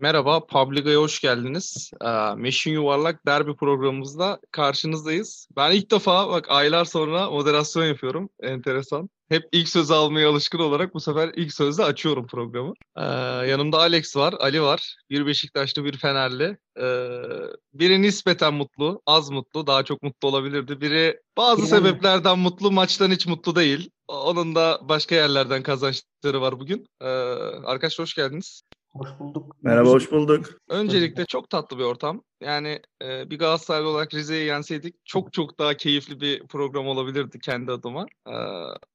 Merhaba, Publica'ya hoş geldiniz. Ee, Meşin Yuvarlak derbi programımızda karşınızdayız. Ben ilk defa bak aylar sonra moderasyon yapıyorum. Enteresan. Hep ilk sözü almaya alışkın olarak bu sefer ilk sözle açıyorum programı. Ee, yanımda Alex var, Ali var. Bir Beşiktaşlı, bir Fenerli. Ee, biri nispeten mutlu, az mutlu, daha çok mutlu olabilirdi. Biri bazı Yani. sebeplerden mutlu, maçtan hiç mutlu değil. Onun da başka yerlerden kazançları var bugün. Ee, arkadaşlar hoş geldiniz. Hoş bulduk. Merhaba, hoş bulduk. Öncelikle çok tatlı bir ortam. Yani e, bir Galatasaraylı olarak Rize'ye yenseydik çok çok daha keyifli bir program olabilirdi kendi adıma. Ee,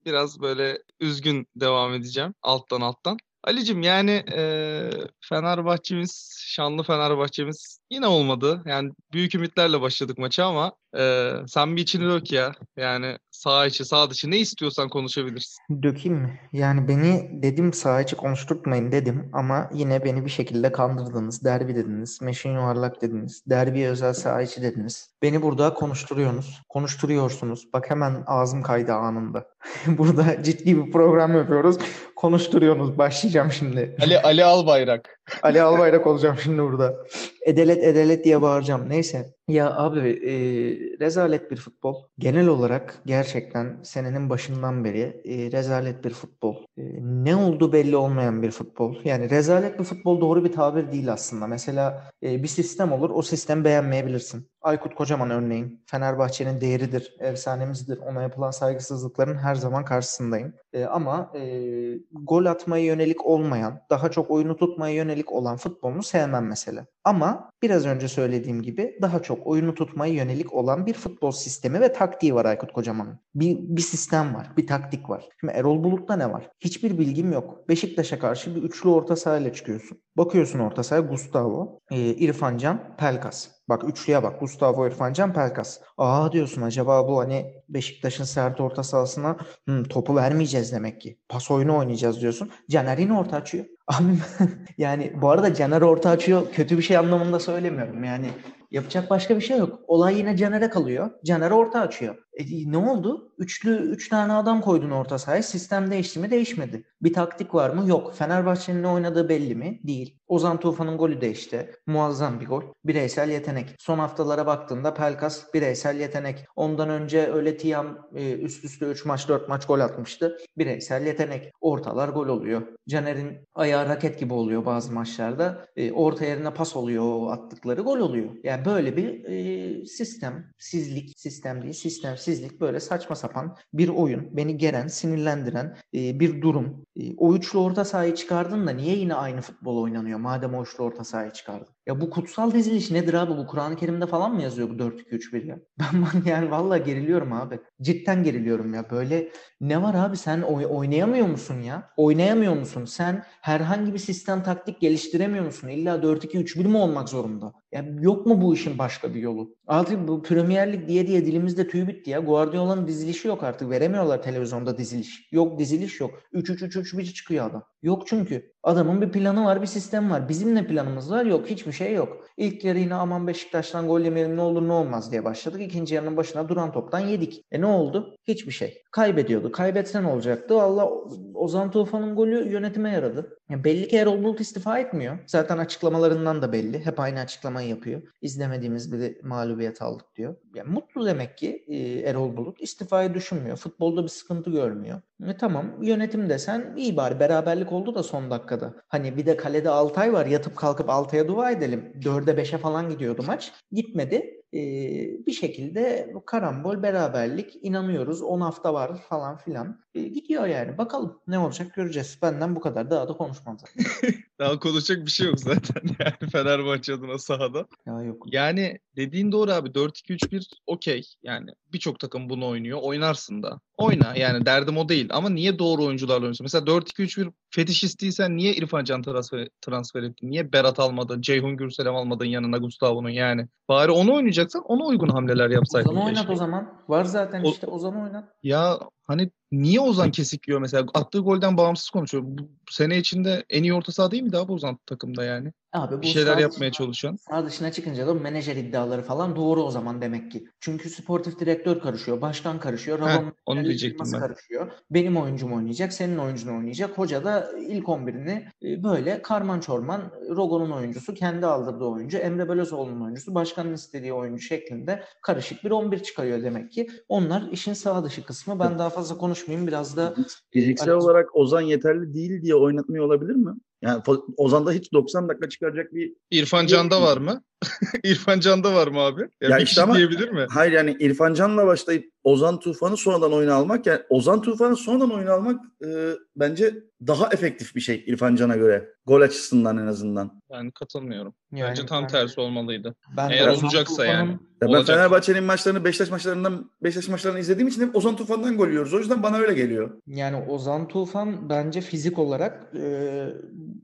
biraz böyle üzgün devam edeceğim alttan alttan. Ali'cim yani e, Fenerbahçemiz, şanlı Fenerbahçemiz yine olmadı. Yani büyük ümitlerle başladık maça ama e, sen bir içini dök ya. Yani sağ içi, sağ dışı ne istiyorsan konuşabilirsin. Dökeyim mi? Yani beni dedim saha içi konuşturtmayın dedim ama yine beni bir şekilde kandırdınız. Derbi dediniz, meşin yuvarlak dediniz, derbi özel saha içi dediniz. Beni burada konuşturuyorsunuz, konuşturuyorsunuz. Bak hemen ağzım kaydı anında. Burada ciddi bir program yapıyoruz. Konuşturuyorsunuz. Başlayacağım şimdi. Ali Ali Albayrak. Ali Albayrak olacağım şimdi burada. Edelet edelet diye bağıracağım. Neyse. Ya abi e, rezalet bir futbol. Genel olarak gerçekten senenin başından beri e, rezalet bir futbol. E, ne oldu belli olmayan bir futbol. Yani rezalet bir futbol doğru bir tabir değil aslında. Mesela e, bir sistem olur. O sistemi beğenmeyebilirsin. Aykut Kocaman örneğin. Fenerbahçe'nin değeridir, efsanemizdir. Ona yapılan saygısızlıkların her zaman karşısındayım. E, ama e, gol atmaya yönelik olmayan, daha çok oyunu tutmaya yönelik olan futbolunu sevmem mesela. Ama biraz önce söylediğim gibi daha çok oyunu tutmaya yönelik olan bir futbol sistemi ve taktiği var Aykut Kocaman'ın. Bir, bir sistem var, bir taktik var. Şimdi Erol Bulut'ta ne var? Hiçbir bilgim yok. Beşiktaş'a karşı bir üçlü orta sahayla çıkıyorsun. Bakıyorsun orta sahaya Gustavo, e, İrfan Can, Pelkas. Bak üçlüye bak. Gustavo, İrfan Can, Pelkas. Aa diyorsun acaba bu hani Beşiktaş'ın sert orta sahasına "Hmm, topu vermeyeceğiz demek ki. Pas oyunu oynayacağız diyorsun. Caner yine orta açıyor. Abi yani bu arada Caner orta açıyor. Kötü bir şey anlamında söylemiyorum. Yani yapacak başka bir şey yok. Olay yine Caner'e kalıyor. Caner orta açıyor. E, ne oldu? Üçlü üç tane adam koydun orta sahaya. Sistem değişti mi? Değişmedi. Bir taktik var mı? Yok. Fenerbahçe'nin ne oynadığı belli mi? Değil. Ozan Tufan'ın golü de işte muazzam bir gol. Bireysel yetenek. Son haftalara baktığında Pelkas bireysel yetenek. Ondan önce öyle Tiam e, üst üste 3 maç 4 maç gol atmıştı. Bireysel yetenek. Ortalar gol oluyor. Caner'in ayağı raket gibi oluyor bazı maçlarda. E, orta yerine pas oluyor attıkları gol oluyor. Yani böyle bir e, sistem. Sizlik. Sistem değil. Sistemsizlik. Böyle saçma sapan bir oyun. Beni geren, sinirlendiren bir durum. O üçlü orta sahayı çıkardın da niye yine aynı futbol oynanıyor? Madem üçlü orta sahayı çıkardın. Ya bu kutsal diziliş nedir abi? Bu Kur'an-ı Kerim'de falan mı yazıyor bu 4-2-3-1 ya? Ben yani vallahi geriliyorum abi. Cidden geriliyorum ya. Böyle ne var abi sen oy- oynayamıyor musun ya? Oynayamıyor musun? Sen herhangi bir sistem taktik geliştiremiyor musun? İlla 4-2-3-1 mi olmak zorunda? Ya yok mu bu işin başka bir yolu? Artık bu Premier Lig diye diye dilimizde tüy bitti ya. Guardiola'nın dizilişi yok artık. Veremiyorlar televizyonda diziliş. Yok diziliş yok. 3-3-3-3-1 çıkıyor adam. Yok çünkü. Adamın bir planı var, bir sistem var. Bizim ne planımız var? Yok. Hiçbir şey yok. İlk yarı yine aman Beşiktaş'tan gol yemeyelim ne olur ne olmaz diye başladık. İkinci yarının başına duran toptan yedik. E ne oldu? Hiçbir şey. Kaybediyordu. Kaybetse ne olacaktı? Valla Ozan Tufan'ın golü yönetime yaradı. Ya belli ki Erol Bulut istifa etmiyor. Zaten açıklamalarından da belli. Hep aynı açıklamayı yapıyor. İzlemediğimiz bir mağlubiyet aldık diyor. Yani mutlu demek ki e, Erol Bulut. istifayı düşünmüyor. Futbolda bir sıkıntı görmüyor. E tamam yönetim desen iyi bari beraberlik oldu da son dakikada. Hani bir de kalede Altay var yatıp kalkıp Altay'a dua edelim. 4'e 5'e falan gidiyordu maç. Gitmedi. Bir şekilde karambol beraberlik inanıyoruz 10 hafta var falan filan. Gidiyor yani bakalım ne olacak göreceğiz. Benden bu kadar daha da konuşmam zaten. Daha konuşacak bir şey yok zaten yani Fenerbahçe adına sahada. ya yok. Yani dediğin doğru abi 4-2-3-1 okey. Yani birçok takım bunu oynuyor. Oynarsın da. Oyna yani derdim o değil. Ama niye doğru oyuncularla oynuyorsun? Mesela 4-2-3-1 fetişistiysen niye İrfan Can transfer, transfer ettin? Niye Berat almadın? Ceyhun Gürselam almadın yanına Gustavo'nun yani? Bari onu oynayacaksan ona uygun hamleler yapsaydın. Ozan oynat o zaman. Var zaten O- işte Ozan oynat. Ya Hani niye Ozan kesik yiyor mesela? Attığı golden bağımsız konuşuyor. Bu sene içinde en iyi orta saha değil mi daha bu Ozan takımda yani? Abi bu Bir şeyler yapmaya dışına- çalışan. Sağ dışına çıkınca da menajer iddiaları falan doğru o zaman demek ki. Çünkü sportif direktör karışıyor, başkan karışıyor, Heh, Rabon onu diyecektim ben. karışıyor. Benim oyuncum oynayacak, senin oyuncun oynayacak. Hoca da ilk 11'ini e, böyle karman çorman Rogo'nun oyuncusu, kendi aldırdığı oyuncu, Emre Belözoğlu'nun oyuncusu, başkanın istediği oyuncu şeklinde karışık bir 11 çıkarıyor demek ki. Onlar işin sağ dışı kısmı. Ben daha fazla konuşmayayım. Biraz da Fiziksel Alex- olarak Ozan yeterli değil diye oynatmıyor olabilir mi? Yani Ozan'da hiç 90 dakika çıkaracak bir İrfan Can'da var mı? İrfan Can'da var mı abi? Ya, Ya bir işte kişi ama- diyebilir mi? Hayır yani İrfan Can'la başlayıp Ozan Tufan'ı sonradan oyuna almak yani Ozan Tufan'ı sonradan oyuna almak e, bence daha efektif bir şey İrfan Can'a göre. Gol açısından en azından. Ben katılmıyorum. yani Bence tam ben- tersi olmalıydı. ben Eğer Ozan olacaksa Tufan'ın- yani. Ya ben Olacak. Fenerbahçe'nin maçlarını Beşiktaş maçlarından Beşiktaş maçlarını izlediğim için hep Ozan Tufan'dan gol yiyoruz. O yüzden bana öyle geliyor. Yani Ozan Tufan bence fizik olarak e,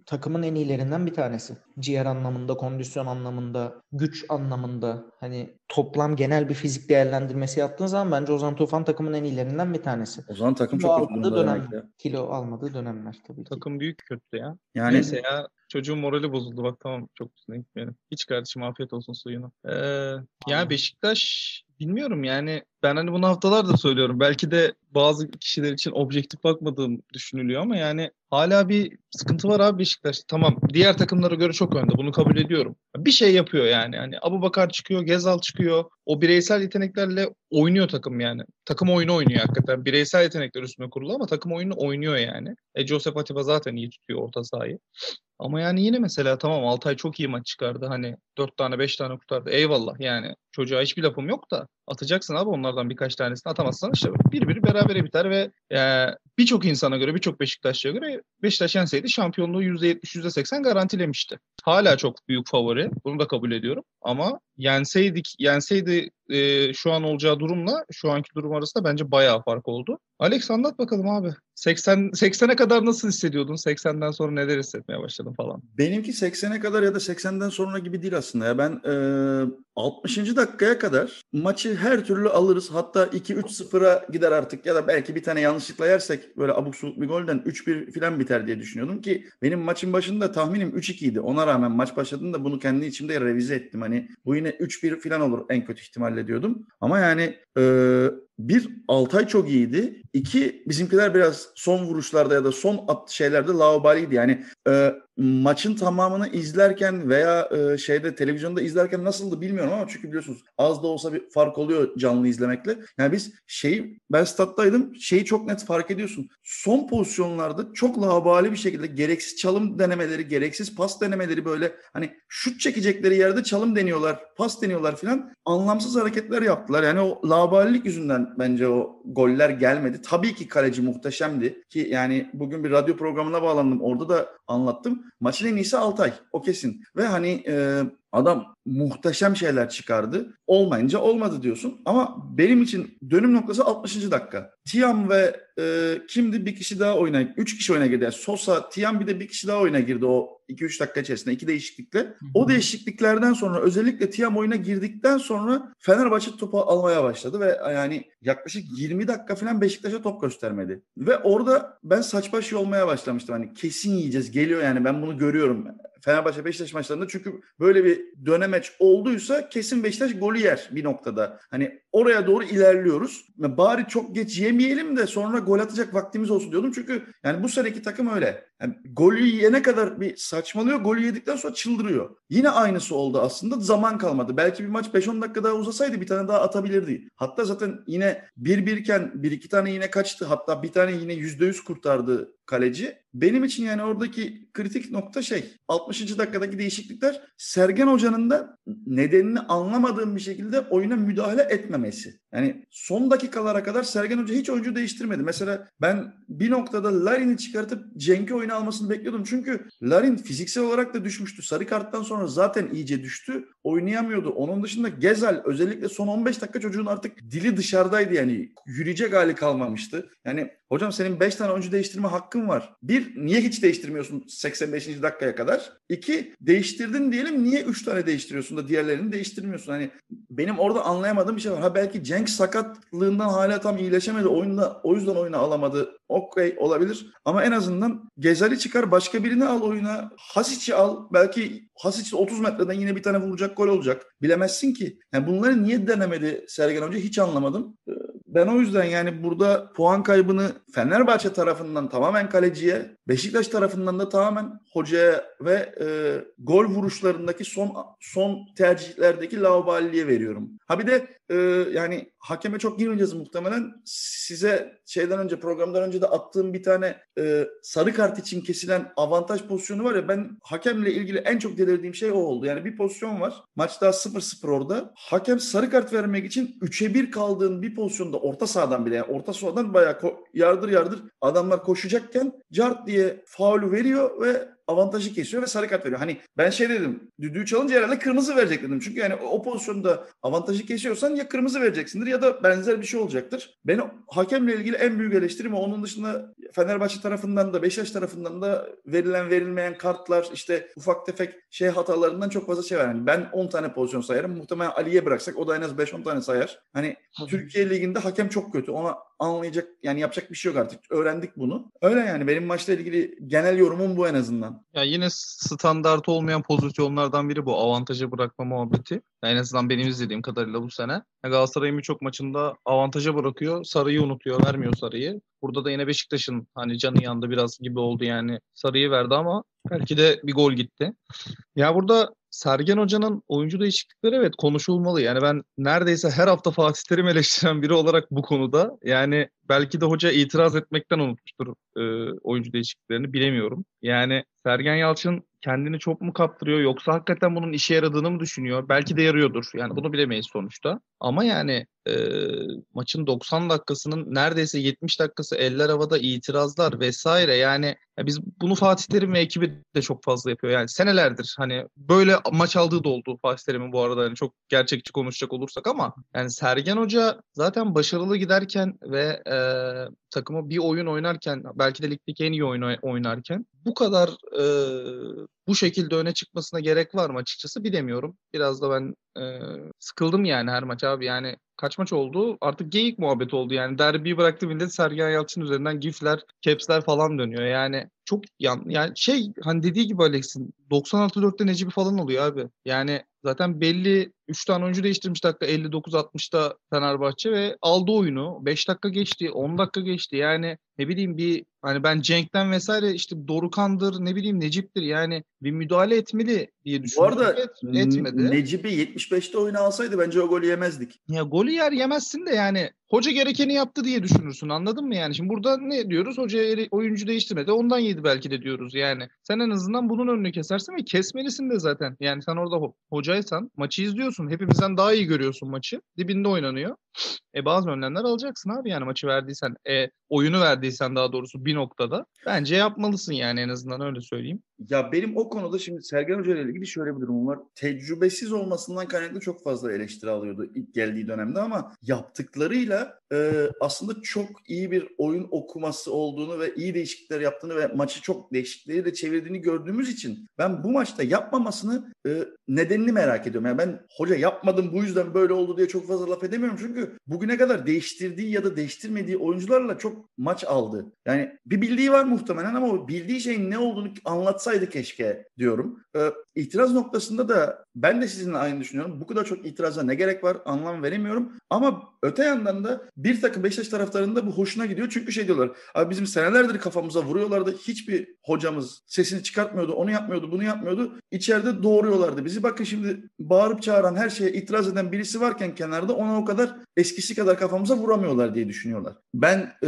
takımın en iyilerinden bir tanesi. Ciğer anlamında, kondisyon anlamında, güç anlamında hani toplam genel bir fizik değerlendirmesi yaptığın zaman bence Ozan Tufan takımın en iyilerinden bir tanesi. Ozan takım Kilo çok almadığı dönem, ya. kilo almadığı dönemler tabii ki. Takım büyük kötü ya. Yani Neyse ya çocuğun morali bozuldu bak tamam çok üstüne gitmeyelim. Hiç kardeşim afiyet olsun suyuna. Ee, yani Beşiktaş bilmiyorum yani ben hani bunu haftalardır söylüyorum. Belki de bazı kişiler için objektif bakmadığım düşünülüyor ama yani hala bir sıkıntı var abi Beşiktaş. Tamam diğer takımlara göre çok önde bunu kabul ediyorum. Bir şey yapıyor yani. Hani Abu Bakar çıkıyor, Gezal çıkıyor. O bireysel yeteneklerle oynuyor takım yani. Takım oyunu oynuyor hakikaten. Bireysel yetenekler üstüne kurulu ama takım oyunu oynuyor yani. E Josep Atiba zaten iyi tutuyor orta sahayı. Ama yani yine mesela tamam Altay çok iyi maç çıkardı. Hani 4 tane 5 tane kurtardı. Eyvallah yani. Çocuğa hiçbir lafım yok da atacaksın abi onlardan birkaç tanesini atamazsan işte bir biri berabere biter ve birçok insana göre birçok Beşiktaşlı'ya göre Beşiktaş yenseydi şampiyonluğu %70 %80 garantilemişti. Hala çok büyük favori. Bunu da kabul ediyorum. Ama yenseydik yenseydi e, şu an olacağı durumla şu anki durum arasında bence bayağı fark oldu. Alex anlat bakalım abi. 80 80'e kadar nasıl hissediyordun? 80'den sonra neler hissetmeye başladın falan? Benimki 80'e kadar ya da 80'den sonra gibi değil aslında ya. Ben e, 60. dakikaya kadar maçı her türlü alırız. Hatta 2-3-0'a gider artık ya da belki bir tane yanlışlıkla yersek böyle abuk subuk bir golden 3-1 falan biter diye düşünüyordum ki benim maçın başında tahminim 3-2 idi. Ona rağmen maç başladığında bunu kendi içimde revize ettim. Hani bu yine 3-1 falan olur en kötü ihtimalle diyordum. Ama yani e, bir Altay çok iyiydi. İki bizimkiler biraz son vuruşlarda ya da son at şeylerde laubaliydi. Yani e, maçın tamamını izlerken veya e, şeyde televizyonda izlerken nasıldı bilmiyorum ama çünkü biliyorsunuz az da olsa bir fark oluyor canlı izlemekle. Yani biz şeyi ben stat'taydım şeyi çok net fark ediyorsun. Son pozisyonlarda çok laubali bir şekilde gereksiz çalım denemeleri, gereksiz pas denemeleri böyle hani şut çekecekleri yerde çalım deniyorlar, pas deniyorlar filan anlamsız hareketler yaptılar. Yani o laubalilik yüzünden bence o goller gelmedi. Tabii ki kaleci muhteşemdi ki yani bugün bir radyo programına bağlandım. Orada da anlattım. Maçın en iyisi Altay. O kesin. Ve hani e, adam muhteşem şeyler çıkardı. Olmayınca olmadı diyorsun. Ama benim için dönüm noktası 60. dakika. Tiam ve e, kimdi bir kişi daha oyuna, 3 kişi oyuna girdi. Yani Sosa, Tiam bir de bir kişi daha oyuna girdi o 2-3 dakika içerisinde. iki değişiklikle. O değişikliklerden sonra özellikle Tiam oyuna girdikten sonra Fenerbahçe topu almaya başladı ve yani yaklaşık 20 dakika falan Beşiktaş'a top göstermedi. Ve orada ben saç baş olmaya başlamıştım. Hani kesin yiyeceğiz. Geliyor yani ben bunu görüyorum. Fenerbahçe Beşiktaş maçlarında çünkü böyle bir dönemeç olduysa kesin Beşiktaş golü yer bir noktada. Hani oraya doğru ilerliyoruz. Bari çok geç yemeyelim de sonra gol atacak vaktimiz olsun diyordum. Çünkü yani bu seneki takım öyle. Yani golü yiyene kadar bir saçmalıyor. Golü yedikten sonra çıldırıyor. Yine aynısı oldu aslında. Zaman kalmadı. Belki bir maç 5-10 dakika daha uzasaydı bir tane daha atabilirdi. Hatta zaten yine 1-1 iken bir iki tane yine kaçtı. Hatta bir tane yine %100 kurtardı kaleci. Benim için yani oradaki kritik nokta şey 60. dakikadaki değişiklikler Sergen Hoca'nın da nedenini anlamadığım bir şekilde oyuna müdahale etmemesi. Yani son dakikalara kadar Sergen Hoca hiç oyuncu değiştirmedi. Mesela ben bir noktada Larin'i çıkartıp Cenk'i oyuna almasını bekliyordum. Çünkü Larin fiziksel olarak da düşmüştü. Sarı karttan sonra zaten iyice düştü. Oynayamıyordu. Onun dışında Gezal özellikle son 15 dakika çocuğun artık dili dışarıdaydı yani. Yürüyecek hali kalmamıştı. Yani hocam senin 5 tane oyuncu değiştirme hakkın var. Bir, niye hiç değiştirmiyorsun 85. dakikaya kadar? İki, değiştirdin diyelim niye 3 tane değiştiriyorsun da diğerlerini değiştirmiyorsun? Hani benim orada anlayamadığım bir şey var. Ha belki Cenk sakatlığından hala tam iyileşemedi. Oyunda, o yüzden oyuna alamadı. Okey olabilir. Ama en azından Gezali çıkar başka birini al oyuna. Hasic'i al. Belki Hasic 30 metreden yine bir tane vuracak gol olacak. Bilemezsin ki. Yani bunları niye denemedi Sergen Hoca hiç anlamadım. Ee, ben o yüzden yani burada puan kaybını Fenerbahçe tarafından tamamen kaleciye, Beşiktaş tarafından da tamamen hocaya ve e, gol vuruşlarındaki son son tercihlerdeki laubaliliğe veriyorum. Ha bir de e, yani hakeme çok girmeyeceğiz muhtemelen. Size şeyden önce programdan önce de attığım bir tane e, sarı kart için kesilen avantaj pozisyonu var ya ben hakemle ilgili en çok delirdiğim şey o oldu. Yani bir pozisyon var. Maç daha 0-0 orada. Hakem sarı kart vermek için 3'e 1 kaldığın bir pozisyonda orta sahadan bile yani orta sahadan bayağı yardır yardır adamlar koşacakken cart diye faulü veriyor ve avantajı kesiyor ve sarı kart veriyor. Hani ben şey dedim düdüğü çalınca herhalde kırmızı verecek dedim. Çünkü yani o pozisyonda avantajı kesiyorsan ya kırmızı vereceksindir ya da benzer bir şey olacaktır. Benim hakemle ilgili en büyük eleştirim onun dışında Fenerbahçe tarafından da Beşiktaş tarafından da verilen verilmeyen kartlar işte ufak tefek şey hatalarından çok fazla şey var. Yani ben 10 tane pozisyon sayarım. Muhtemelen Ali'ye bıraksak o da en az 5-10 tane sayar. Hani Türkiye Ligi'nde hakem çok kötü. Ona anlayacak yani yapacak bir şey yok artık. Öğrendik bunu. Öyle yani benim maçla ilgili genel yorumum bu en azından. Ya yine standart olmayan pozisyonlardan biri bu avantaja bırakma muhabbeti. en azından benim izlediğim kadarıyla bu sene. Galatasaray'ın birçok maçında avantaja bırakıyor, sarıyı unutuyor, vermiyor sarıyı. Burada da yine Beşiktaş'ın hani canı yandı biraz gibi oldu yani. Sarıyı verdi ama belki de bir gol gitti. Ya burada Sergen Hoca'nın oyuncu değişiklikleri evet konuşulmalı. Yani ben neredeyse her hafta Fatih Terim eleştiren biri olarak bu konuda yani belki de hoca itiraz etmekten unutmuştur e, oyuncu değişikliklerini bilemiyorum. Yani Sergen Yalçın kendini çok mu kaptırıyor yoksa hakikaten bunun işe yaradığını mı düşünüyor? Belki de yarıyordur. Yani bunu bilemeyiz sonuçta. Ama yani e, maçın 90 dakikasının neredeyse 70 dakikası eller havada itirazlar vesaire. Yani ya biz bunu Fatih Terim ve ekibi de çok fazla yapıyor. Yani senelerdir hani böyle maç aldığı da oldu Fatih Terim'in bu arada. Yani çok gerçekçi konuşacak olursak ama yani Sergen Hoca zaten başarılı giderken ve e, takımı bir oyun oynarken belki de ligdeki en iyi oyun oynarken bu kadar e, bu şekilde öne çıkmasına gerek var mı açıkçası bilemiyorum. Biraz da ben e, sıkıldım yani her maç abi. Yani kaç maç oldu? Artık geyik muhabbet oldu yani. Derbiyi bıraktı millet Sergen Yalçın üzerinden gifler, capsler falan dönüyor. Yani çok yan yani şey hani dediği gibi Alex'in 96-4'te Necibi falan oluyor abi. Yani zaten belli 3 tane oyuncu değiştirmiş dakika 59-60'da Fenerbahçe ve aldı oyunu. 5 dakika geçti, 10 dakika geçti. Yani ne bileyim bir hani ben Cenk'ten vesaire işte Dorukan'dır ne bileyim Necip'tir yani bir müdahale etmeli diye düşünüyorum. Bu arada Et, etmedi. Necip'i 75'te oyuna alsaydı bence o golü yemezdik. Ya golü yer yemezsin de yani hoca gerekeni yaptı diye düşünürsün anladın mı yani? Şimdi burada ne diyoruz? Hoca oyuncu değiştirmedi ondan yedi belki de diyoruz yani. Sen en azından bunun önünü kesersin ve kesmelisin de zaten. Yani sen orada hocaysan maçı izliyorsun. Hepimizden daha iyi görüyorsun maçı. Dibinde oynanıyor. E bazı önlemler alacaksın abi yani maçı verdiysen, e, oyunu verdiysen daha doğrusu bir noktada. Bence yapmalısın yani en azından öyle söyleyeyim. Ya benim o konuda şimdi Sergen Hoca ile ilgili şöyle bir durum var. Tecrübesiz olmasından kaynaklı çok fazla eleştiri alıyordu ilk geldiği dönemde ama yaptıklarıyla e, aslında çok iyi bir oyun okuması olduğunu ve iyi değişiklikler yaptığını ve maçı çok değişiklikleri de çevirdiğini gördüğümüz için ben bu maçta yapmamasını e, nedenini merak ediyorum. Yani ben hoca yapmadım bu yüzden böyle oldu diye çok fazla laf edemiyorum çünkü bugüne kadar değiştirdiği ya da değiştirmediği oyuncularla çok maç aldı. Yani bir bildiği var muhtemelen ama bildiği şeyin ne olduğunu anlatsaydı keşke diyorum. Ee, itiraz noktasında da ben de sizinle aynı düşünüyorum. Bu kadar çok itiraza ne gerek var anlam veremiyorum. Ama öte yandan da bir takım Beşiktaş taraftarında bu hoşuna gidiyor. Çünkü şey diyorlar. Abi bizim senelerdir kafamıza vuruyorlardı. Hiçbir hocamız sesini çıkartmıyordu. Onu yapmıyordu, bunu yapmıyordu. İçeride doğuruyorlardı bizi. Bakın şimdi bağırıp çağıran, her şeye itiraz eden birisi varken kenarda ona o kadar eskisi kadar kafamıza vuramıyorlar diye düşünüyorlar. Ben e,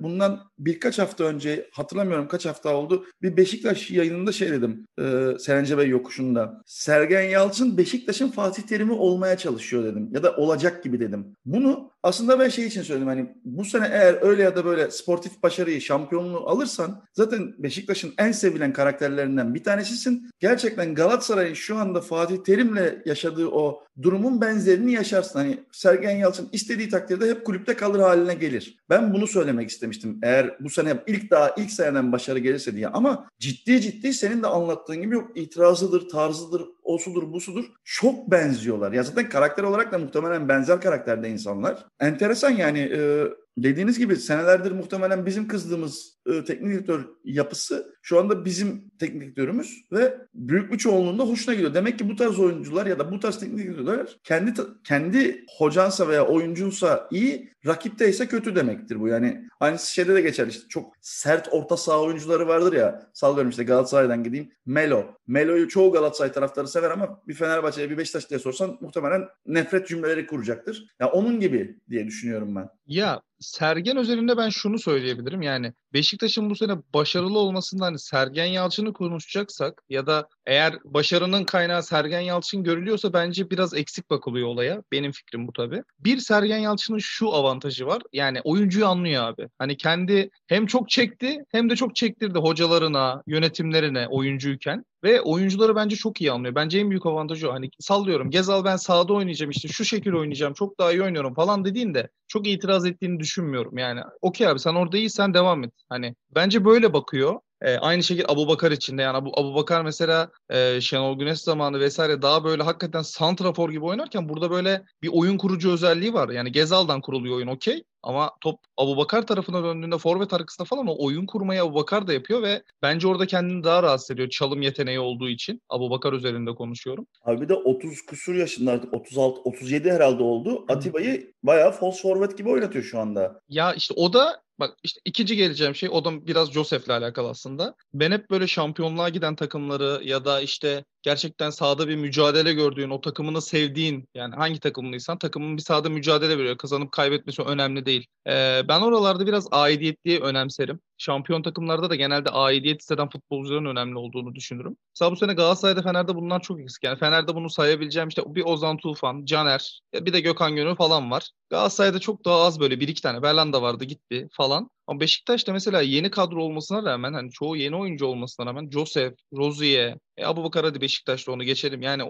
bundan birkaç hafta önce hatırlamıyorum kaç hafta oldu. Bir Beşiktaş yayınında şey dedim. E, Serence Bey yokuşunda. Sergen Yalçın Beşiktaş'ın Fatih Terim'i olmaya çalışıyor dedim. Ya da olacak gibi dedim. Bunu aslında ben şey için söyledim hani bu sene eğer öyle ya da böyle sportif başarıyı, şampiyonluğu alırsan zaten Beşiktaş'ın en sevilen karakterlerinden bir tanesisin. Gerçekten Galatasaray'ın şu anda Fatih Terim'le yaşadığı o durumun benzerini yaşarsın. Hani Sergen Yalçın istediği takdirde hep kulüpte kalır haline gelir. Ben bunu söylemek istemiştim. Eğer bu sene ilk daha ilk seneden başarı gelirse diye ama ciddi ciddi senin de anlattığın gibi yok itirazıdır, tarzıdır, osudur, busudur. Çok benziyorlar. Ya zaten karakter olarak da muhtemelen benzer karakterde insanlar. Enteresan yani e, dediğiniz gibi senelerdir muhtemelen bizim kızdığımız e, teknik direktör yapısı şu anda bizim teknik direktörümüz ve büyük bir çoğunluğunda hoşuna gidiyor. Demek ki bu tarz oyuncular ya da bu tarz teknik direktörler kendi kendi hocansa veya oyuncunsa iyi, rakipte ise kötü demektir bu. Yani aynı şeyde de geçer işte çok sert orta saha oyuncuları vardır ya. Sallıyorum işte Galatasaray'dan gideyim. Melo. Melo'yu çoğu Galatasaray taraftarı sever ama bir Fenerbahçe'ye bir Beşiktaş diye sorsan muhtemelen nefret cümleleri kuracaktır. Ya yani onun gibi diye düşünüyorum ben. Ya Sergen özelinde ben şunu söyleyebilirim. Yani Beşiktaş'ın bu sene başarılı olmasında hani Sergen Yalçın'ı konuşacaksak ya da eğer başarının kaynağı Sergen Yalçın görülüyorsa bence biraz eksik bakılıyor olaya. Benim fikrim bu tabii. Bir Sergen Yalçın'ın şu avantajı var. Yani oyuncuyu anlıyor abi. Hani kendi hem çok çekti hem de çok çektirdi hocalarına, yönetimlerine oyuncuyken. Ve oyuncuları bence çok iyi anlıyor. Bence en büyük avantajı o. Hani sallıyorum Gezal ben sahada oynayacağım işte şu şekilde oynayacağım çok daha iyi oynuyorum falan dediğinde çok itiraz ettiğini düşünmüyorum. Yani okey abi sen orada iyisen devam et. Hani bence böyle bakıyor. E, aynı şekilde Abu Bakar için de yani Abu, Abu Bakar mesela e, Şenol Güneş zamanı vesaire daha böyle hakikaten santrafor gibi oynarken burada böyle bir oyun kurucu özelliği var. Yani Gezal'dan kuruluyor oyun okey. Ama top Abu Bakar tarafına döndüğünde forvet arkasında falan o oyun kurmayı Abu Bakar da yapıyor ve bence orada kendini daha rahatsız ediyor. Çalım yeteneği olduğu için. Abu Bakar üzerinde konuşuyorum. Abi de 30 kusur yaşında artık 36 37 herhalde oldu. Atiba'yı bayağı false forvet gibi oynatıyor şu anda. Ya işte o da Bak işte ikinci geleceğim şey o da biraz Josef'le alakalı aslında. Ben hep böyle şampiyonluğa giden takımları ya da işte gerçekten sahada bir mücadele gördüğün, o takımını sevdiğin yani hangi takımlıysan takımın bir sahada mücadele veriyor. Kazanıp kaybetmesi önemli değil. Ee, ben oralarda biraz aidiyetliği önemserim. Şampiyon takımlarda da genelde aidiyet hisseden futbolcuların önemli olduğunu düşünürüm. Mesela bu sene Galatasaray'da Fener'de bundan çok eksik. Yani Fener'de bunu sayabileceğim işte bir Ozan Tufan, Caner, bir de Gökhan Gönül falan var. Galatasaray'da çok daha az böyle bir iki tane. Berlanda vardı gitti falan. Ama Beşiktaş'ta mesela yeni kadro olmasına rağmen hani çoğu yeni oyuncu olmasına rağmen Joseph, Rozier, e, Abu Bakar hadi Beşiktaş'ta onu geçelim. Yani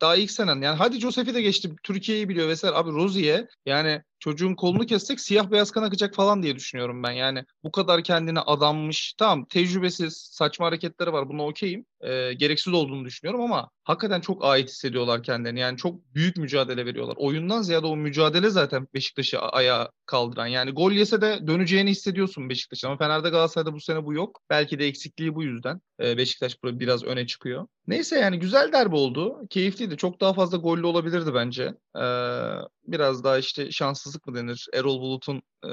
daha ilk senen yani hadi Joseph'i de geçti. Türkiye'yi biliyor vesaire. Abi Rozier yani çocuğun kolunu kessek siyah beyaz kan akacak falan diye düşünüyorum ben. Yani bu kadar kendine adanmış. Tamam tecrübesiz saçma hareketleri var. Buna okeyim. E, gereksiz olduğunu düşünüyorum ama hakikaten çok ait hissediyorlar kendilerini. Yani çok büyük mücadele veriyorlar. Oyundan ziyade o mücadele zaten Beşiktaş'ı ayağa kaldıran. Yani gol yese de döneceğini hissediyorsun Beşiktaş'ın. Ama Fener'de Galatasaray'da bu sene bu yok. Belki de eksikliği bu yüzden. E, Beşiktaş biraz öne çıkıyor. Neyse yani güzel derbi oldu. Keyifliydi. Çok daha fazla gollü olabilirdi bence. Ee, biraz daha işte şanssızlık mı denir? Erol Bulut'un e,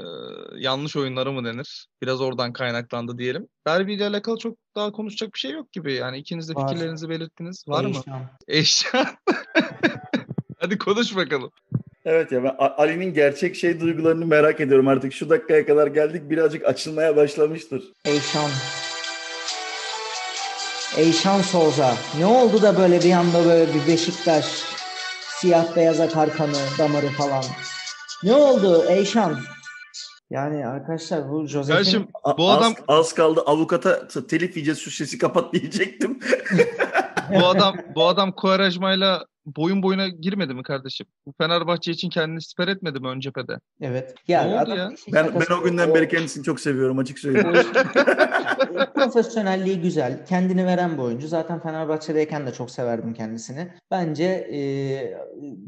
yanlış oyunları mı denir? Biraz oradan kaynaklandı diyelim. Derbi ile alakalı çok daha konuşacak bir şey yok gibi. Yani ikiniz de Var. fikirlerinizi belirttiniz. Var mı? Eşan. Hadi konuş bakalım. Evet ya ben Ali'nin gerçek şey duygularını merak ediyorum artık. Şu dakikaya kadar geldik birazcık açılmaya başlamıştır. Eyşan. Eyşan Souza. Ne oldu da böyle bir anda böyle bir Beşiktaş siyah beyaza karkanı damarı falan. Ne oldu Eyşan? Yani arkadaşlar bu Josef'in Kardeşim Bu az, adam- az kaldı avukata telif yiyeceğiz şu sesi kapat diyecektim. bu adam bu adam Kuarajma'yla boyun boyuna girmedi mi kardeşim? Bu Fenerbahçe için kendini siper etmedi mi ön cephede? evet. Ne Ya oldu adam ya? Ben ben o günden o- beri kendisini çok seviyorum açık söyleyeyim. profesyonelliği güzel. Kendini veren bir oyuncu. Zaten Fenerbahçe'deyken de çok severdim kendisini. Bence e,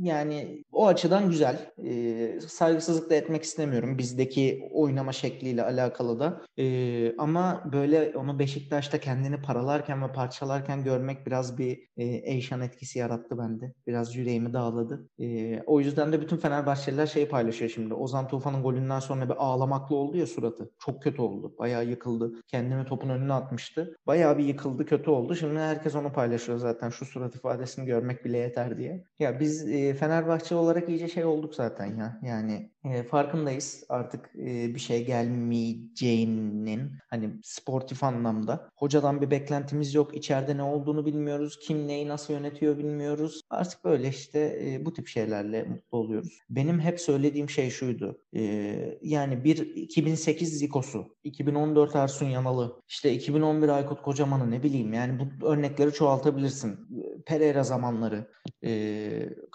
yani o açıdan güzel. E, saygısızlık da etmek istemiyorum. Bizdeki oynama şekliyle alakalı da. E, ama böyle onu Beşiktaş'ta kendini paralarken ve parçalarken görmek biraz bir e, Eyşan etkisi yarattı bende. Biraz yüreğimi dağladı. E, o yüzden de bütün Fenerbahçeliler şey paylaşıyor şimdi. Ozan Tufan'ın golünden sonra bir ağlamaklı oldu ya suratı. Çok kötü oldu. Bayağı yıkıldı. Kendini topun önüne atmıştı. Bayağı bir yıkıldı, kötü oldu. Şimdi herkes onu paylaşıyor zaten. Şu surat ifadesini görmek bile yeter diye. Ya biz e, Fenerbahçe olarak iyice şey olduk zaten ya. Yani e, farkındayız artık e, bir şey gelmeyeceğinin hani sportif anlamda. Hocadan bir beklentimiz yok. İçeride ne olduğunu bilmiyoruz. Kim neyi nasıl yönetiyor bilmiyoruz. Artık böyle işte e, bu tip şeylerle mutlu oluyoruz. Benim hep söylediğim şey şuydu. E, yani bir 2008 Ziko'su, 2014 Ersun Yanalı, işte 2011 Aykut Kocaman'ı ne bileyim yani bu örnekleri çoğaltabilirsin. Pereira zamanları, e,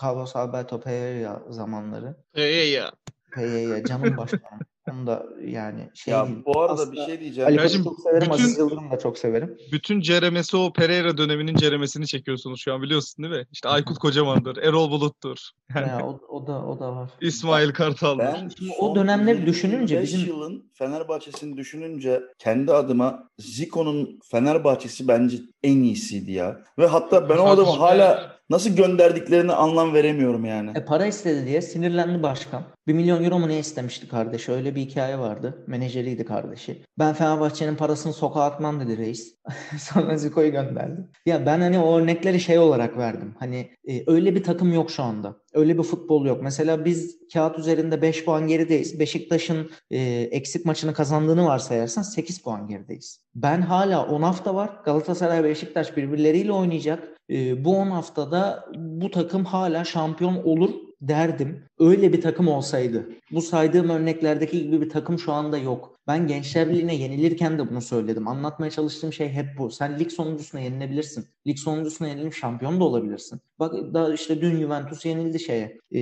Carlos Alberto Pereira zamanları. Ya. Pereira canım başkanım. Onu da yani şey Ya değil. bu arada Aslında bir şey diyeceğim. Ali Koç'u çok severim. bütün- Aziz Yıldırım'ı da çok severim. Bütün Ceremesao Pereira döneminin ceremesini çekiyorsunuz şu an biliyorsun değil mi? İşte Aykut Kocaman'dır, Erol Bulut'tur, yani Ya, o, o da o da var. İsmail Kartal'dır. Ben Şimdi o dönemleri 20-25 düşününce bizim- yılın Fenerbahçe'sini düşününce kendi adıma Zico'nun Fenerbahçe'si bence en iyisiydi ya. Ve hatta ben o adamı hala nasıl gönderdiklerini anlam veremiyorum yani. E para istedi diye sinirlendi başkan. 1 milyon euro mu ne istemişti kardeşi? Öyle bir hikaye vardı. Menajeriydi kardeşi. Ben Fenerbahçe'nin parasını sokağa atmam dedi reis. Sonra Zico'yu gönderdi. Ya ben hani o örnekleri şey olarak verdim. Hani e, öyle bir takım yok şu anda. Öyle bir futbol yok. Mesela biz kağıt üzerinde 5 puan gerideyiz. Beşiktaş'ın e, eksik maçını kazandığını varsayarsan 8 puan gerideyiz. Ben hala 10 hafta var. Galatasaray ve Beşiktaş birbirleriyle oynayacak. E, bu 10 haftada bu takım hala şampiyon olur derdim. Öyle bir takım olsaydı. Bu saydığım örneklerdeki gibi bir takım şu anda yok. Ben Gençler Birliği'ne yenilirken de bunu söyledim. Anlatmaya çalıştığım şey hep bu. Sen lig sonuncusuna yenilebilirsin. Lig sonuncusuna yenilip şampiyon da olabilirsin. Bak daha işte dün Juventus yenildi şeye. E,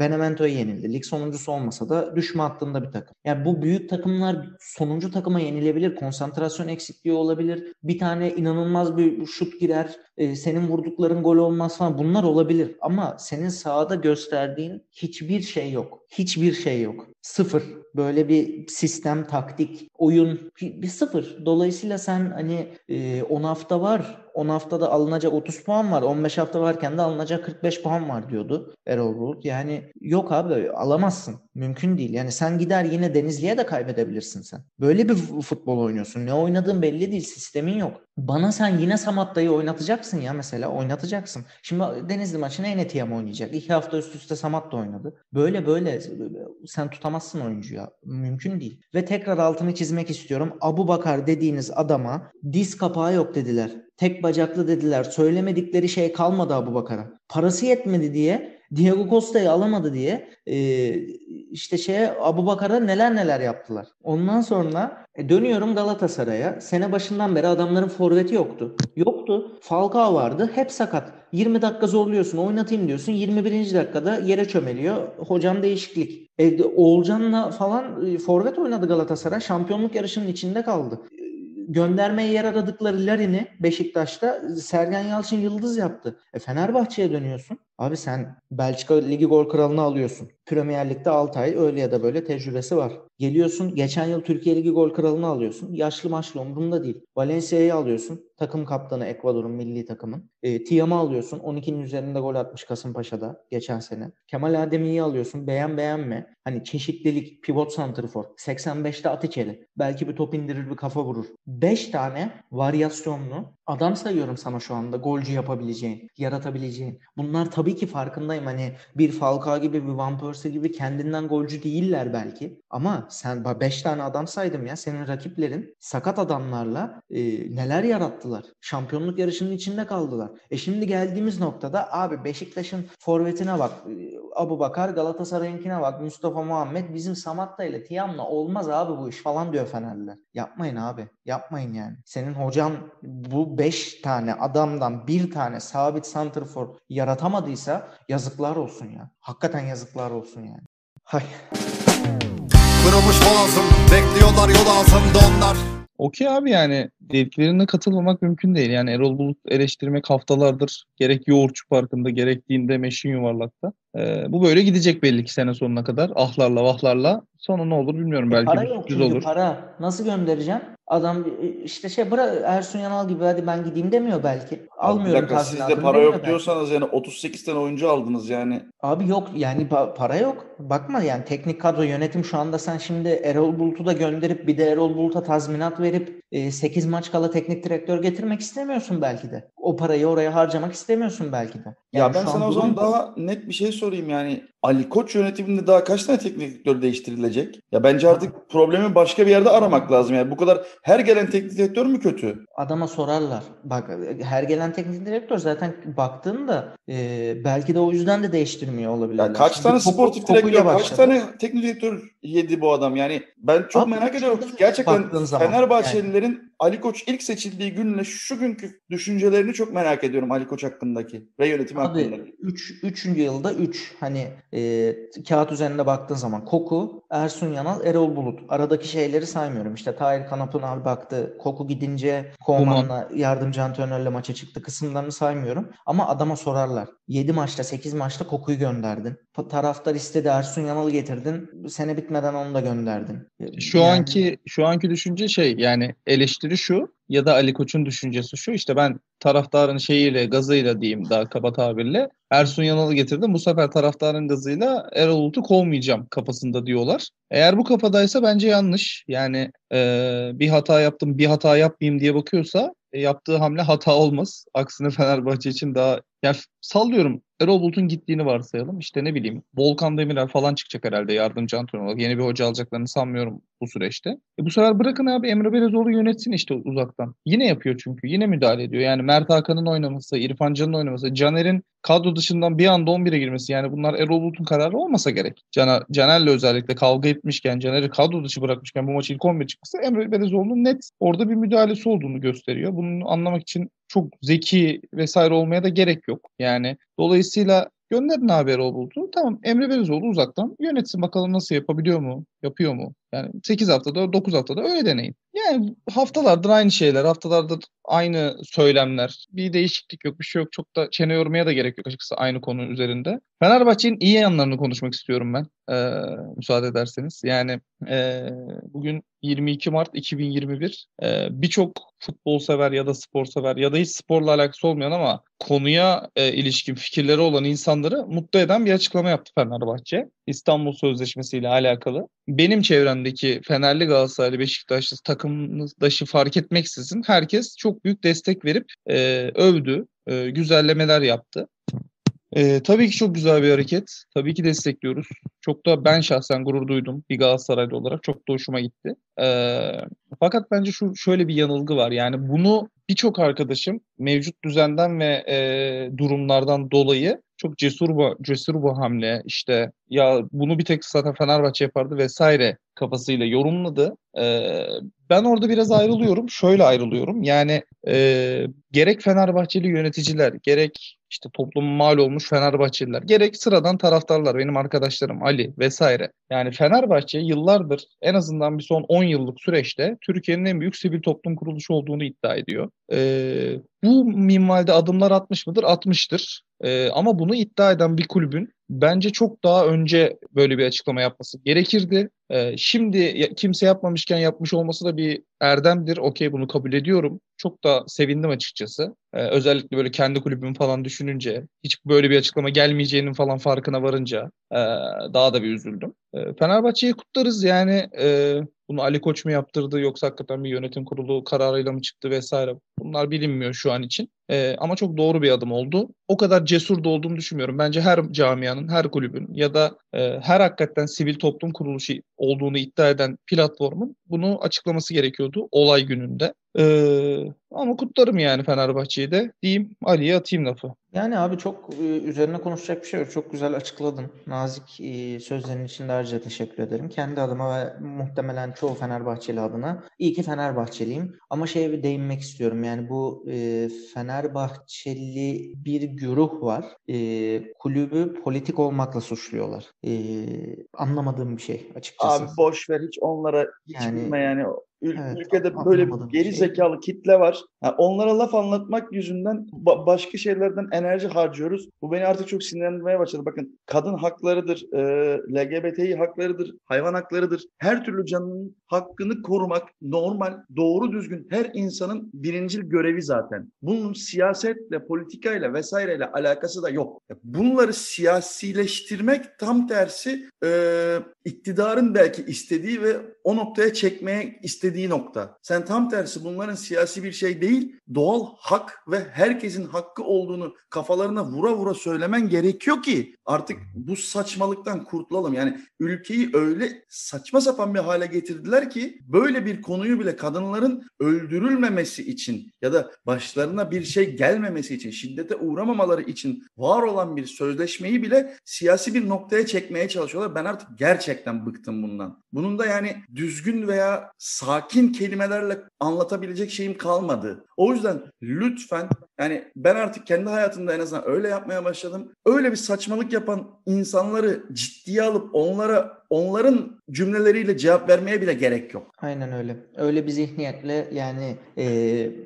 Benevento'ya yenildi. Lig sonuncusu olmasa da düşme hattında bir takım. Yani bu büyük takımlar sonuncu takıma yenilebilir. Konsantrasyon eksikliği olabilir. Bir tane inanılmaz bir şut girer. E, senin vurdukların gol olmaz falan. Bunlar olabilir. Ama senin sahada gösterdiğin hiçbir şey yok. Hiçbir şey yok. Sıfır. Böyle bir sistem, taktik, oyun bir sıfır. Dolayısıyla sen hani e, 10 hafta var. 10 haftada alınacak 30 puan var. 15 hafta varken de alınacak 45 puan var diyordu Erol Bulut. Yani yok abi alamazsın. Mümkün değil. Yani sen gider yine Denizli'ye de kaybedebilirsin sen. Böyle bir futbol oynuyorsun. Ne oynadığın belli değil. Sistemin yok. Bana sen yine Samatta'yı oynatacaksın ya mesela. Oynatacaksın. Şimdi Denizli maçını Enetiyem oynayacak. İki hafta üst üste Samatta oynadı. Böyle böyle sen tutamazsın oyuncuyu. Mümkün değil. Ve tekrar altını çizmek istiyorum. Abu Bakar dediğiniz adama diz kapağı yok dediler. Tek bacaklı dediler. Söylemedikleri şey kalmadı Abu Bakar'a. Parası yetmedi diye Diego Costa'yı alamadı diye e, işte şeye Abu Bakar'a neler neler yaptılar. Ondan sonra e, dönüyorum Galatasaray'a. Sene başından beri adamların forveti yoktu. Yoktu. Falcao vardı. Hep sakat. 20 dakika zorluyorsun. Oynatayım diyorsun. 21. dakikada yere çömeliyor. Hocam değişiklik. E, Oğulcan'la falan e, forvet oynadı Galatasaray. Şampiyonluk yarışının içinde kaldı göndermeye yer aradıkları Larin'i Beşiktaş'ta Sergen Yalçın yıldız yaptı. E Fenerbahçe'ye dönüyorsun. Abi sen Belçika Ligi gol kralını alıyorsun. Premier Lig'de 6 ay öyle ya da böyle tecrübesi var. Geliyorsun geçen yıl Türkiye Ligi gol kralını alıyorsun. Yaşlı maçlı umurunda değil. Valencia'yı alıyorsun. Takım kaptanı Ekvador'un milli takımın. E, Tiam'ı alıyorsun. 12'nin üzerinde gol atmış Kasımpaşa'da geçen sene. Kemal Ademi'yi alıyorsun. Beğen beğenme. Hani çeşitlilik, pivot santrfor. 85'te at içeri. Belki bir top indirir bir kafa vurur. 5 tane varyasyonlu adam sayıyorum sana şu anda golcü yapabileceğin, yaratabileceğin. Bunlar tabii ki farkındayım hani bir Falcao gibi bir Van Persie gibi kendinden golcü değiller belki. Ama sen 5 tane adam saydım ya senin rakiplerin sakat adamlarla e, neler yarattılar. Şampiyonluk yarışının içinde kaldılar. E şimdi geldiğimiz noktada abi Beşiktaş'ın forvetine bak. e, Abu Bakar Galatasaray'ınkine bak. Mustafa Muhammed bizim Samatta ile Tiam'la olmaz abi bu iş falan diyor Fenerliler. Yapmayın abi. Yapmayın yani. Senin hocan bu 5 tane adamdan bir tane sabit santrfor yaratamadıysa yazıklar olsun ya. Hakikaten yazıklar olsun yani. Hay. Kırılmış boğazım Bekliyorlar yol altında onlar Okey abi yani dediklerine katılmamak mümkün değil. Yani Erol Bulut eleştirmek haftalardır gerek yoğurtçu parkında gerektiğinde meşin yuvarlakta. Ee, bu böyle gidecek belli ki sene sonuna kadar. Ahlarla vahlarla. Sonu ne olur bilmiyorum. Belki para yok çünkü olur. para. Nasıl göndereceğim? Adam e, işte şey bırak Ersun Yanal gibi hadi ben gideyim demiyor belki. Almıyorum dakika sizde para yok belki. diyorsanız yani 38 tane oyuncu aldınız yani. Abi yok yani pa- para yok. Bakma yani teknik kadro yönetim şu anda sen şimdi Erol Bulut'u da gönderip bir de Erol Bulut'a tazminat verip 8 maç kala teknik direktör getirmek istemiyorsun belki de. O parayı oraya harcamak istemiyorsun belki de. Ya Yani ben şu an sana o zaman daha net bir şey sorayım yani. Ali Koç yönetiminde daha kaç tane teknik direktör değiştirilecek? Ya bence artık problemi başka bir yerde aramak lazım. Yani bu kadar her gelen teknik direktör mü kötü? Adama sorarlar. Bak her gelen teknik direktör zaten baktığında e, belki de o yüzden de değiştirmiyor olabilirler. Ya kaç tane sportif direktör, kaç tane teknik direktör yedi bu adam? Yani ben çok Abi, merak ediyorum. Gerçekten Fenerbahçelilerin Ali Koç ilk seçildiği günle şu günkü düşüncelerini çok merak ediyorum Ali Koç hakkındaki ve hakkındaki. Abi 3 3. yılda 3 hani e, kağıt üzerinde baktığın zaman Koku, Ersun Yanal, Erol Bulut. Aradaki şeyleri saymıyorum. İşte Tahir Kanapınar baktı. Koku gidince Koman'la yardımcı antrenörle maça çıktı kısımlarını saymıyorum. Ama adama sorarlar. 7 maçta 8 maçta Koku'yu gönderdin. Taraftar istedi Ersun Yanal'ı getirdin. Sene bitmeden onu da gönderdin. Şu Yani- anki şu anki düşünce şey yani eleştiri şu ya da Ali Koç'un düşüncesi şu işte ben taraftarın şeyiyle gazıyla diyeyim daha kaba tabirle Ersun Yanal'ı getirdim. Bu sefer taraftarın gazıyla Erol Bulut'u kovmayacağım kafasında diyorlar. Eğer bu kafadaysa bence yanlış. Yani eee, bir hata yaptım bir hata yapmayayım diye bakıyorsa e, yaptığı hamle hata olmaz. Aksine Fenerbahçe için daha ya sallıyorum Erol Bulut'un gittiğini varsayalım. İşte ne bileyim Volkan Demirel falan çıkacak herhalde yardımcı antrenör olarak. Yeni bir hoca alacaklarını sanmıyorum bu süreçte. E bu sefer bırakın abi Emre Belezoğlu yönetsin işte uzaktan. Yine yapıyor çünkü. Yine müdahale ediyor. Yani Mert Hakan'ın oynaması, İrfan Can'ın oynaması, Caner'in kadro dışından bir anda 11'e girmesi. Yani bunlar Erol Bulut'un kararı olmasa gerek. Caner, Caner'le özellikle kavga etmişken, Caner'i kadro dışı bırakmışken bu maçı ilk 11 çıkması Emre Belezoğlu'nun net orada bir müdahalesi olduğunu gösteriyor. Bunu anlamak için çok zeki vesaire olmaya da gerek yok. Yani dolayısıyla gönderin Erol Bulut'u. Tamam Emre Belezoğlu uzaktan yönetsin bakalım nasıl yapabiliyor mu? Yapıyor mu? Yani 8 haftada 9 haftada öyle deneyin. Yani haftalardır aynı şeyler, haftalardır aynı söylemler. Bir değişiklik yok, bir şey yok. Çok da çene yormaya da gerek yok açıkçası aynı konu üzerinde. Fenerbahçe'nin iyi yanlarını konuşmak istiyorum ben. Ee, müsaade ederseniz. Yani e, bugün 22 Mart 2021. Ee, Birçok futbol sever ya da spor sever ya da hiç sporla alakası olmayan ama konuya e, ilişkin fikirleri olan insanları mutlu eden bir açıklama yaptı Fenerbahçe. İstanbul Sözleşmesi ile alakalı. Benim çevremdeki Fenerli Galatasaraylı Beşiktaşlı takımdaşı fark etmeksizin herkes çok büyük destek verip e, övdü, e, güzellemeler yaptı. E, tabii ki çok güzel bir hareket. Tabii ki destekliyoruz. Çok da ben şahsen gurur duydum bir Galatasaraylı olarak. Çok da hoşuma gitti. E, fakat bence şu şöyle bir yanılgı var. Yani bunu birçok arkadaşım mevcut düzenden ve e, durumlardan dolayı çok cesur bu, cesur bu hamle işte ya bunu bir tek zaten Fenerbahçe yapardı vesaire kafasıyla yorumladı. Ee, ben orada biraz ayrılıyorum. Şöyle ayrılıyorum. Yani e, gerek Fenerbahçeli yöneticiler, gerek işte toplumun mal olmuş Fenerbahçeliler, gerek sıradan taraftarlar, benim arkadaşlarım Ali vesaire. Yani Fenerbahçe yıllardır en azından bir son 10 yıllık süreçte Türkiye'nin en büyük sivil toplum kuruluşu olduğunu iddia ediyor. Ee, bu minvalde adımlar atmış mıdır? Atmıştır. Ee, ama bunu iddia eden bir kulübün bence çok daha önce böyle bir açıklama yapması gerekirdi. Ee, şimdi kimse yapmamışken yapmış olması da bir erdemdir. Okey bunu kabul ediyorum. Çok da sevindim açıkçası. Ee, özellikle böyle kendi kulübümü falan düşününce, hiç böyle bir açıklama gelmeyeceğinin falan farkına varınca e, daha da bir üzüldüm. E, Fenerbahçe'yi kutlarız yani e, bunu Ali Koç mu yaptırdı yoksa hakikaten bir yönetim kurulu kararıyla mı çıktı vesaire. Bunlar bilinmiyor şu an için. E, ama çok doğru bir adım oldu. O kadar cesur da olduğunu düşünmüyorum. Bence her camianın, her kulübün ya da e, her hakikaten sivil toplum kuruluşu olduğunu iddia eden platformun bunu açıklaması gerekiyordu olay gününde. E, ama kutlarım yani Fenerbahçe'yi de. Diyeyim Ali'ye atayım lafı. Yani abi çok e, üzerine konuşacak bir şey yok. Çok güzel açıkladın. Nazik e, sözlerin için de ayrıca teşekkür ederim. Kendi adıma ve muhtemelen çoğu Fenerbahçeli adına. İyi ki Fenerbahçeliyim. Ama şeye bir değinmek istiyorum. Yani bu e, Fenerbahçeli bir güruh var. Kulübü politik olmakla suçluyorlar. Anlamadığım bir şey açıkçası. Abi boş ver hiç onlara hiç Yani- bilme yani. Ül- Evet, ülkede böyle bir geri şey. zekalı kitle var. Ha, onlara laf anlatmak yüzünden ba- başka şeylerden enerji harcıyoruz. Bu beni artık çok sinirlendirmeye başladı. Bakın kadın haklarıdır, e, LGBTİ haklarıdır, hayvan haklarıdır. Her türlü canının hakkını korumak normal, doğru düzgün her insanın birincil görevi zaten. Bunun siyasetle, politikayla vesaireyle alakası da yok. Bunları siyasileştirmek tam tersi e, iktidarın belki istediği ve o noktaya çekmeye istediği nokta. Sen tam tersi bunların siyasi bir şey değil, doğal hak ve herkesin hakkı olduğunu kafalarına vura vura söylemen gerekiyor ki artık bu saçmalıktan kurtulalım. Yani ülkeyi öyle saçma sapan bir hale getirdiler ki böyle bir konuyu bile kadınların öldürülmemesi için ya da başlarına bir şey gelmemesi için, şiddete uğramamaları için var olan bir sözleşmeyi bile siyasi bir noktaya çekmeye çalışıyorlar. Ben artık gerçekten bıktım bundan. Bunun da yani düzgün veya sakin kelimelerle anlatabilecek şeyim kalmadı. O yüzden lütfen yani ben artık kendi hayatımda en azından öyle yapmaya başladım. Öyle bir saçmalık yapan insanları ciddiye alıp onlara onların cümleleriyle cevap vermeye bile gerek yok. Aynen öyle. Öyle bir zihniyetle yani e,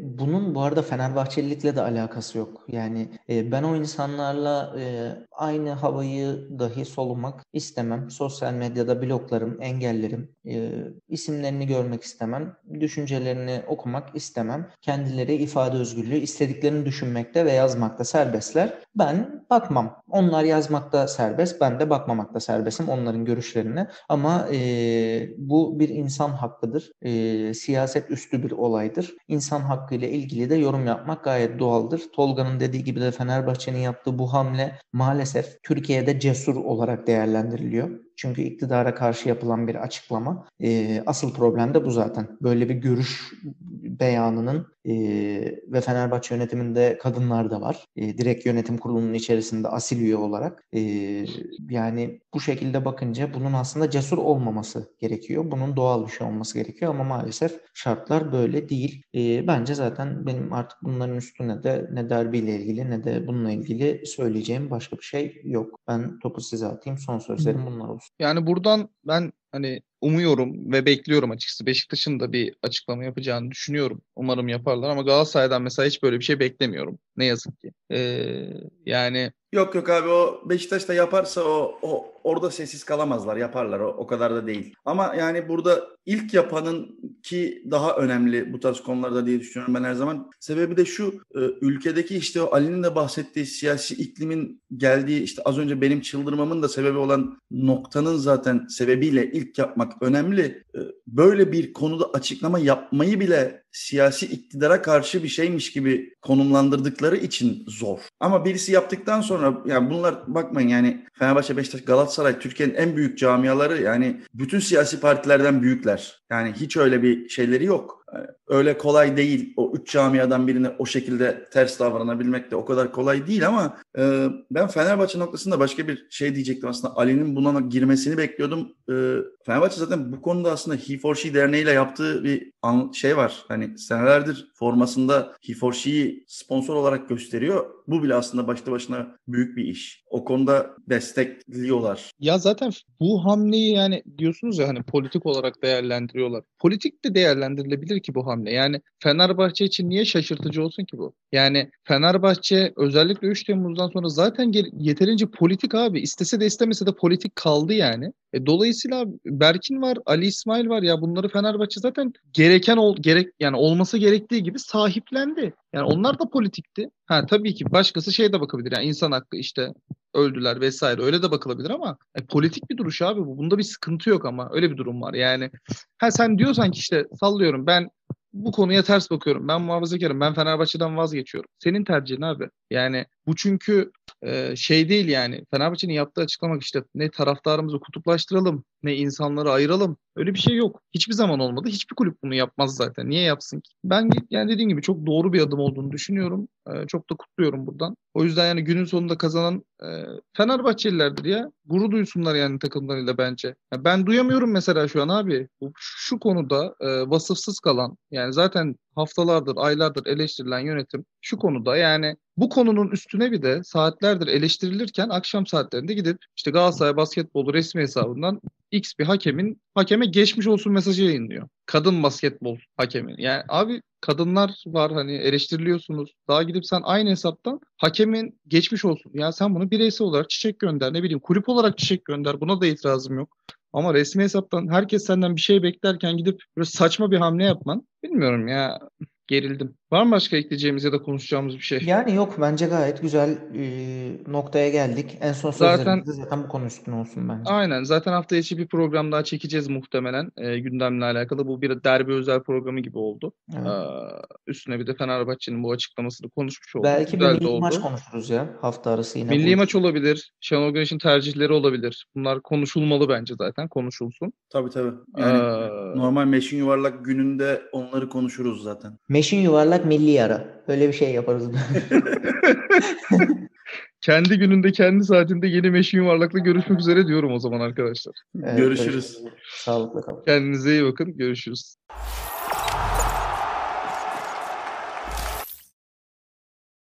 bunun bu arada Fenerbahçelilikle de alakası yok. Yani e, ben o insanlarla e, aynı havayı dahi solumak istemem. Sosyal medyada bloklarım, engellerim, e, isimlerini görmek istemem. Düşüncelerini okumak istemem. Kendileri ifade özgürlüğü istediklerini düşünmekte ve yazmakta serbestler. Ben bakmam. Onlar yazmakta serbest, ben de bakmamakta serbestim onların görüşlerine. Ama e, bu bir insan hakkıdır. E, siyaset üstü bir olaydır. İnsan hakkı ile ilgili de yorum yapmak gayet doğaldır. Tolga'nın dediği gibi de Fenerbahçe'nin yaptığı bu hamle maalesef Türkiye'de cesur olarak değerlendiriliyor. Çünkü iktidara karşı yapılan bir açıklama. E, asıl problem de bu zaten. Böyle bir görüş beyanının e, ve Fenerbahçe yönetiminde kadınlar da var. E, direkt yönetim kurulunun içerisinde asil üye olarak. E, yani bu şekilde bakınca bunun aslında cesur olmaması gerekiyor. Bunun doğal bir şey olması gerekiyor ama maalesef şartlar böyle değil. E, bence zaten benim artık bunların üstüne de ne derbiyle ilgili ne de bununla ilgili söyleyeceğim başka bir şey yok. Ben topu size atayım. Son sözlerim bunlar olsun. Yani buradan ben hani umuyorum ve bekliyorum açıkçası. Beşiktaş'ın da bir açıklama yapacağını düşünüyorum. Umarım yaparlar ama Galatasaray'dan mesela hiç böyle bir şey beklemiyorum. Ne yazık ki. Ee, yani Yok yok abi o Beşiktaş da yaparsa o, o orada sessiz kalamazlar yaparlar o, o kadar da değil. Ama yani burada ilk yapanın ki daha önemli bu tarz konularda diye düşünüyorum ben her zaman. Sebebi de şu e, ülkedeki işte o Ali'nin de bahsettiği siyasi iklimin geldiği işte az önce benim çıldırmamın da sebebi olan noktanın zaten sebebiyle ilk yapmak önemli. E, böyle bir konuda açıklama yapmayı bile siyasi iktidara karşı bir şeymiş gibi konumlandırdıkları için zor. Ama birisi yaptıktan sonra yani bunlar bakmayın yani Fenerbahçe, Beşiktaş, Galatasaray Türkiye'nin en büyük camiaları yani bütün siyasi partilerden büyükler. Yani hiç öyle bir şeyleri yok. Öyle kolay değil o üç camiadan birine o şekilde ters davranabilmek de o kadar kolay değil ama e, ben Fenerbahçe noktasında başka bir şey diyecektim aslında. Ali'nin buna girmesini bekliyordum. E, Fenerbahçe zaten bu konuda aslında He for She derneğiyle yaptığı bir an, şey var. Hani senelerdir formasında He for She'yi sponsor olarak gösteriyor. Bu bile aslında başta başına büyük bir iş. O konuda destekliyorlar. Ya zaten bu hamleyi yani diyorsunuz ya hani politik olarak değerlendiriyorlar. Politik de değerlendirilebilir ki bu hamle. Yani Fenerbahçe için niye şaşırtıcı olsun ki bu? Yani Fenerbahçe özellikle 3 Temmuz'dan sonra zaten yeterince politik abi. İstese de istemese de politik kaldı yani. E, dolayısıyla Berkin var, Ali İsmail var ya bunları Fenerbahçe zaten gereken ol, gerek yani olması gerektiği gibi sahiplendi. Yani onlar da politikti. Ha tabii ki başkası şey de bakabilir. Yani insan hakkı işte öldüler vesaire öyle de bakılabilir ama e, politik bir duruş abi bu. Bunda bir sıkıntı yok ama öyle bir durum var. Yani ha sen diyorsan ki işte sallıyorum ben bu konuya ters bakıyorum. Ben muhafazakarım. Ben Fenerbahçe'den vazgeçiyorum. Senin tercihin abi. Yani bu çünkü e, şey değil yani. Fenerbahçe'nin yaptığı açıklamak işte ne taraftarımızı kutuplaştıralım ne insanları ayıralım. Öyle bir şey yok. Hiçbir zaman olmadı. Hiçbir kulüp bunu yapmaz zaten. Niye yapsın ki? Ben yani dediğim gibi çok doğru bir adım olduğunu düşünüyorum. E, çok da kutluyorum buradan. O yüzden yani günün sonunda kazanan e, Fenerbahçelilerdir ya. Gurur duysunlar yani takımlarıyla bence. Ya ben duyamıyorum mesela şu an abi. Bu, şu konuda e, vasıfsız kalan yani zaten haftalardır, aylardır eleştirilen yönetim şu konuda yani bu konunun üstüne bir de saatlerdir eleştirilirken akşam saatlerinde gidip işte Galatasaray basketbolu resmi hesabından X bir hakemin hakeme geçmiş olsun mesajı yayınlıyor. Kadın basketbol hakemi. Yani abi kadınlar var hani eleştiriliyorsunuz. Daha gidip sen aynı hesaptan hakemin geçmiş olsun. Ya sen bunu bireysel olarak çiçek gönder ne bileyim kulüp olarak çiçek gönder. Buna da itirazım yok. Ama resmi hesaptan herkes senden bir şey beklerken gidip böyle saçma bir hamle yapman bilmiyorum ya gerildim. Var mı başka ekleyeceğimiz ya da konuşacağımız bir şey? Yani yok bence gayet güzel e, noktaya geldik. En son Zaten- zaten bu konu üstüne olsun bence. Aynen. Zaten hafta içi bir program daha çekeceğiz muhtemelen e, gündemle alakalı. Bu bir derbi özel programı gibi oldu. Evet. Ee, üstüne bir de Fenerbahçe'nin bu açıklamasını konuşmuş olduk. Belki bir Güzel milli oldu. maç konuşuruz ya hafta arası yine. Milli bu- maç olabilir. Şenol Güneş'in tercihleri olabilir. Bunlar konuşulmalı bence zaten. Konuşulsun. Tabii tabii. Yani Ee, normal meşin yuvarlak gününde onları konuşuruz zaten. Meşin yuvarlak milli yara. Öyle bir şey yaparız. kendi gününde kendi saatinde yeni meşin yuvarlakla görüşmek üzere diyorum o zaman arkadaşlar. Evet, Görüşürüz. Sağlıkla kalın. Kendinize iyi bakın. Görüşürüz.